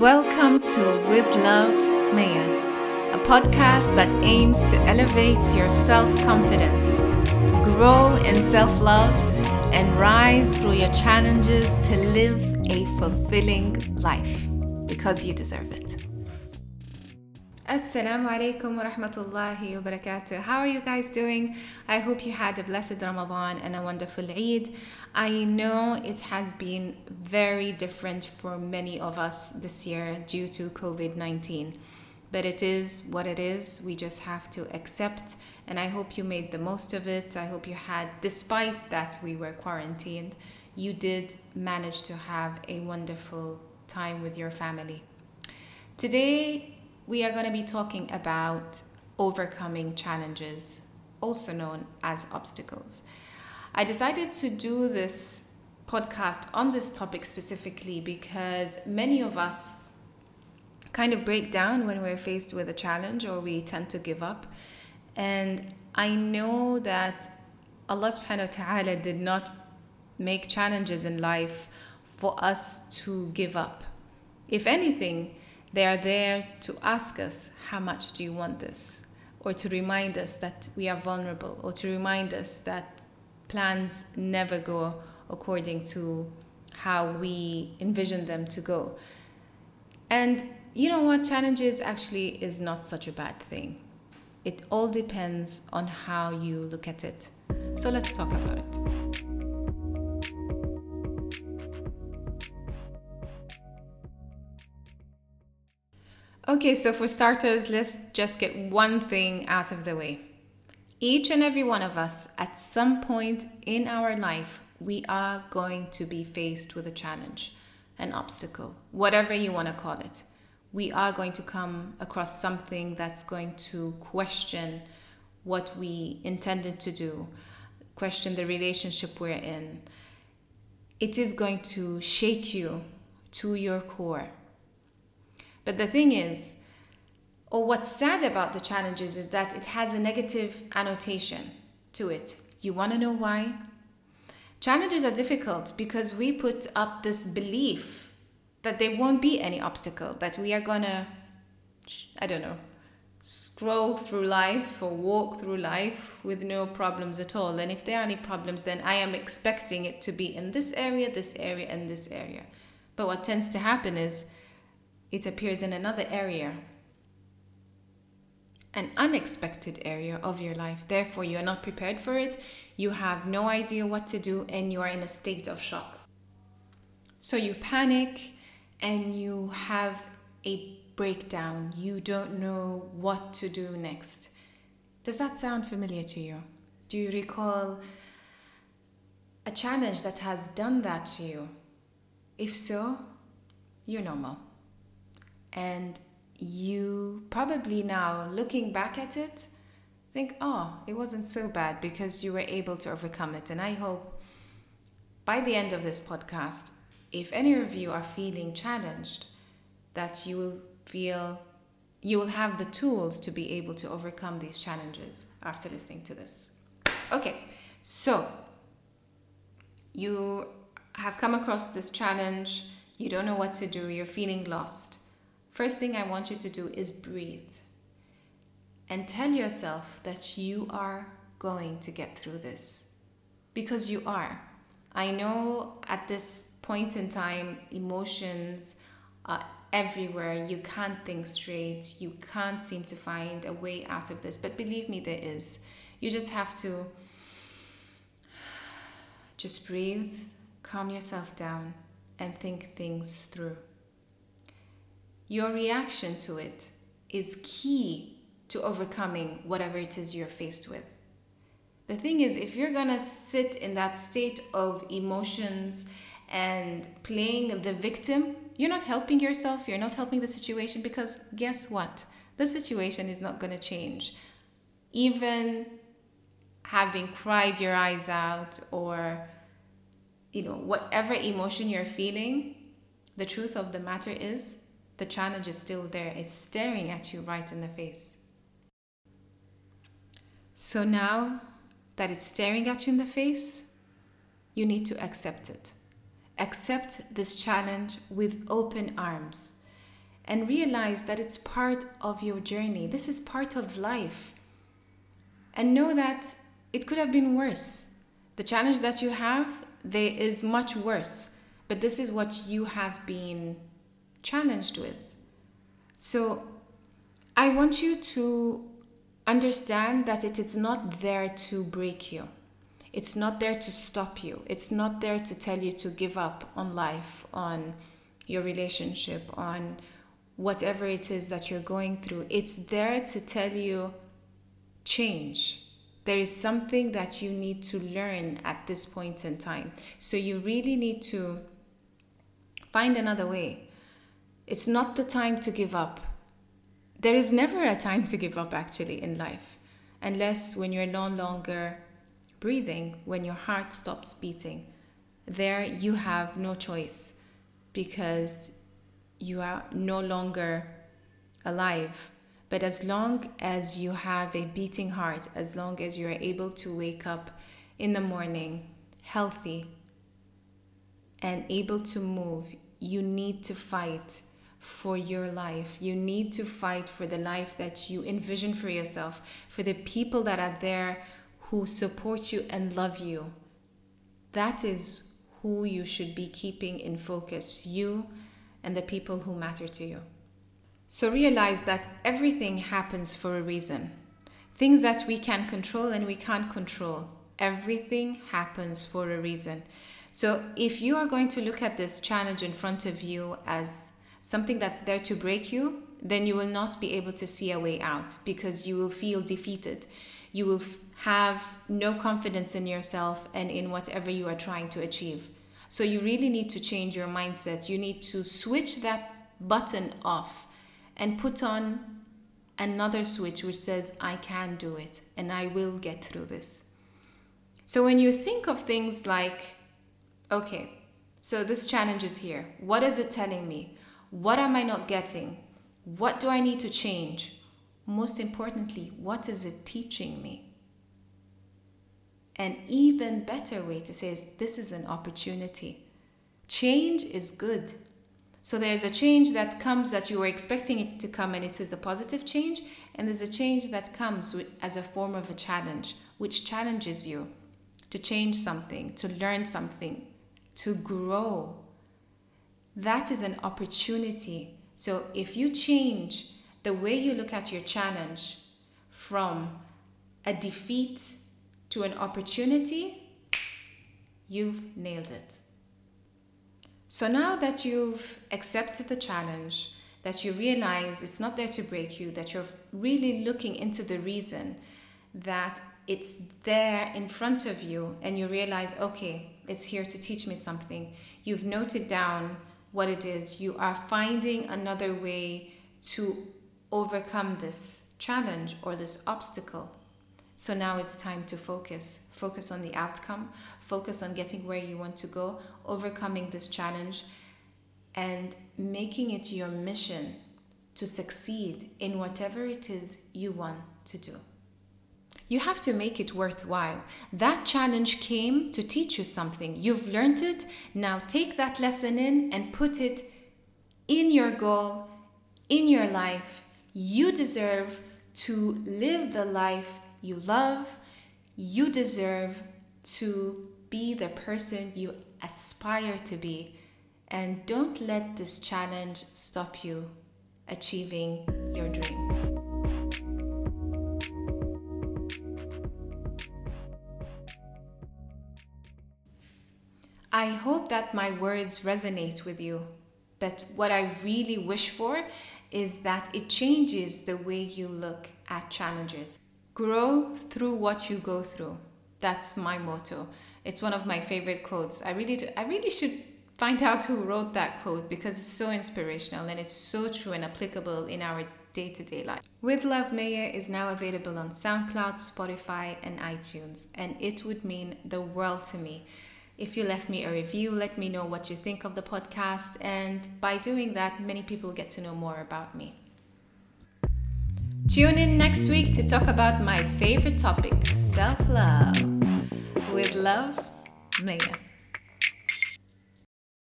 Welcome to With Love Maya, a podcast that aims to elevate your self confidence, grow in self love, and rise through your challenges to live a fulfilling life because you deserve it. Assalamu alaikum wa rahmatullahi wa barakatuh. How are you guys doing? I hope you had a blessed Ramadan and a wonderful Eid. I know it has been very different for many of us this year due to COVID 19, but it is what it is. We just have to accept, and I hope you made the most of it. I hope you had, despite that we were quarantined, you did manage to have a wonderful time with your family. Today, we are going to be talking about overcoming challenges, also known as obstacles. I decided to do this podcast on this topic specifically because many of us kind of break down when we're faced with a challenge or we tend to give up. And I know that Allah subhanahu wa ta'ala did not make challenges in life for us to give up. If anything, they are there to ask us, How much do you want this? Or to remind us that we are vulnerable, or to remind us that plans never go according to how we envision them to go. And you know what? Challenges actually is not such a bad thing. It all depends on how you look at it. So let's talk about it. Okay, so for starters, let's just get one thing out of the way. Each and every one of us, at some point in our life, we are going to be faced with a challenge, an obstacle, whatever you want to call it. We are going to come across something that's going to question what we intended to do, question the relationship we're in. It is going to shake you to your core but the thing is, or what's sad about the challenges is that it has a negative annotation to it. You want to know why? Challenges are difficult because we put up this belief that there won't be any obstacle, that we are gonna, I don't know, scroll through life or walk through life with no problems at all. And if there are any problems, then I am expecting it to be in this area, this area, and this area. But what tends to happen is it appears in another area, an unexpected area of your life. Therefore, you are not prepared for it, you have no idea what to do, and you are in a state of shock. So you panic and you have a breakdown. You don't know what to do next. Does that sound familiar to you? Do you recall a challenge that has done that to you? If so, you're normal. And you probably now, looking back at it, think, oh, it wasn't so bad because you were able to overcome it. And I hope by the end of this podcast, if any of you are feeling challenged, that you will feel you will have the tools to be able to overcome these challenges after listening to this. Okay, so you have come across this challenge, you don't know what to do, you're feeling lost. First thing I want you to do is breathe and tell yourself that you are going to get through this because you are. I know at this point in time, emotions are everywhere. You can't think straight. You can't seem to find a way out of this. But believe me, there is. You just have to just breathe, calm yourself down, and think things through. Your reaction to it is key to overcoming whatever it is you're faced with. The thing is, if you're gonna sit in that state of emotions and playing the victim, you're not helping yourself, you're not helping the situation because guess what? The situation is not gonna change. Even having cried your eyes out or you know whatever emotion you're feeling the truth of the matter is the challenge is still there. It's staring at you right in the face. So now that it's staring at you in the face, you need to accept it. Accept this challenge with open arms. and realize that it's part of your journey. This is part of life. And know that it could have been worse. The challenge that you have, there is much worse, but this is what you have been challenged with. So I want you to understand that it is not there to break you. It's not there to stop you. It's not there to tell you to give up on life, on your relationship, on whatever it is that you're going through. It's there to tell you change. There is something that you need to learn at this point in time. So you really need to find another way. It's not the time to give up. There is never a time to give up, actually, in life, unless when you're no longer breathing, when your heart stops beating. There, you have no choice because you are no longer alive. But as long as you have a beating heart, as long as you are able to wake up in the morning healthy and able to move, you need to fight for your life. You need to fight for the life that you envision for yourself, for the people that are there who support you and love you. That is who you should be keeping in focus, you and the people who matter to you. So realize that everything happens for a reason. Things that we can control and we can't control, everything happens for a reason. So if you are going to look at this challenge in front of you as something that's there to break you, then you will not be able to see a way out because you will feel defeated. You will f- have no confidence in yourself and in whatever you are trying to achieve. So you really need to change your mindset. You need to switch that button off and put on another switch which says, I can do it and I will get through this. So when you think of things like, okay, so this challenge is here. What is it telling me? What am I not getting? What do I need to change? Most importantly, what is it teaching me? An even better way to say is this is an opportunity. Change is good. So there's a change that comes that you were expecting it to come and it is a positive change, and there's a change that comes as a form of a challenge, which challenges you to change something, to learn something, to grow. That is an opportunity. So if you change the way you look at your challenge from a defeat to an opportunity, you've nailed it. So now that you've accepted the challenge, that you realize it's not there to break you, that you're really looking into the reason that it's there in front of you, and you realize, okay, it's here to teach me something. You've noted down what it is. You are finding another way to overcome this challenge or this obstacle. So now it's time to focus. Focus on the outcome, focus on getting where you want to go, overcoming this challenge, and making it your mission to succeed in whatever it is you want to do. You have to make it worthwhile. That challenge came to teach you something. You've learned it. Now take that lesson in and put it in your goal, in your life. You deserve to live the life you love, you deserve to be the person you aspire to be. And don't let this challenge stop you achieving your dream. I hope that my words resonate with you. But what I really wish for is that it changes the way you look at challenges. Grow through what you go through. That's my motto. It's one of my favorite quotes. I really do, I really should find out who wrote that quote because it's so inspirational and it's so true and applicable in our day-to-day life. With Love Maya is now available on SoundCloud, Spotify, and iTunes, and it would mean the world to me if you left me a review, let me know what you think of the podcast, and by doing that, many people get to know more about me. Tune in next week to talk about my favorite topic self love. With love, Maya.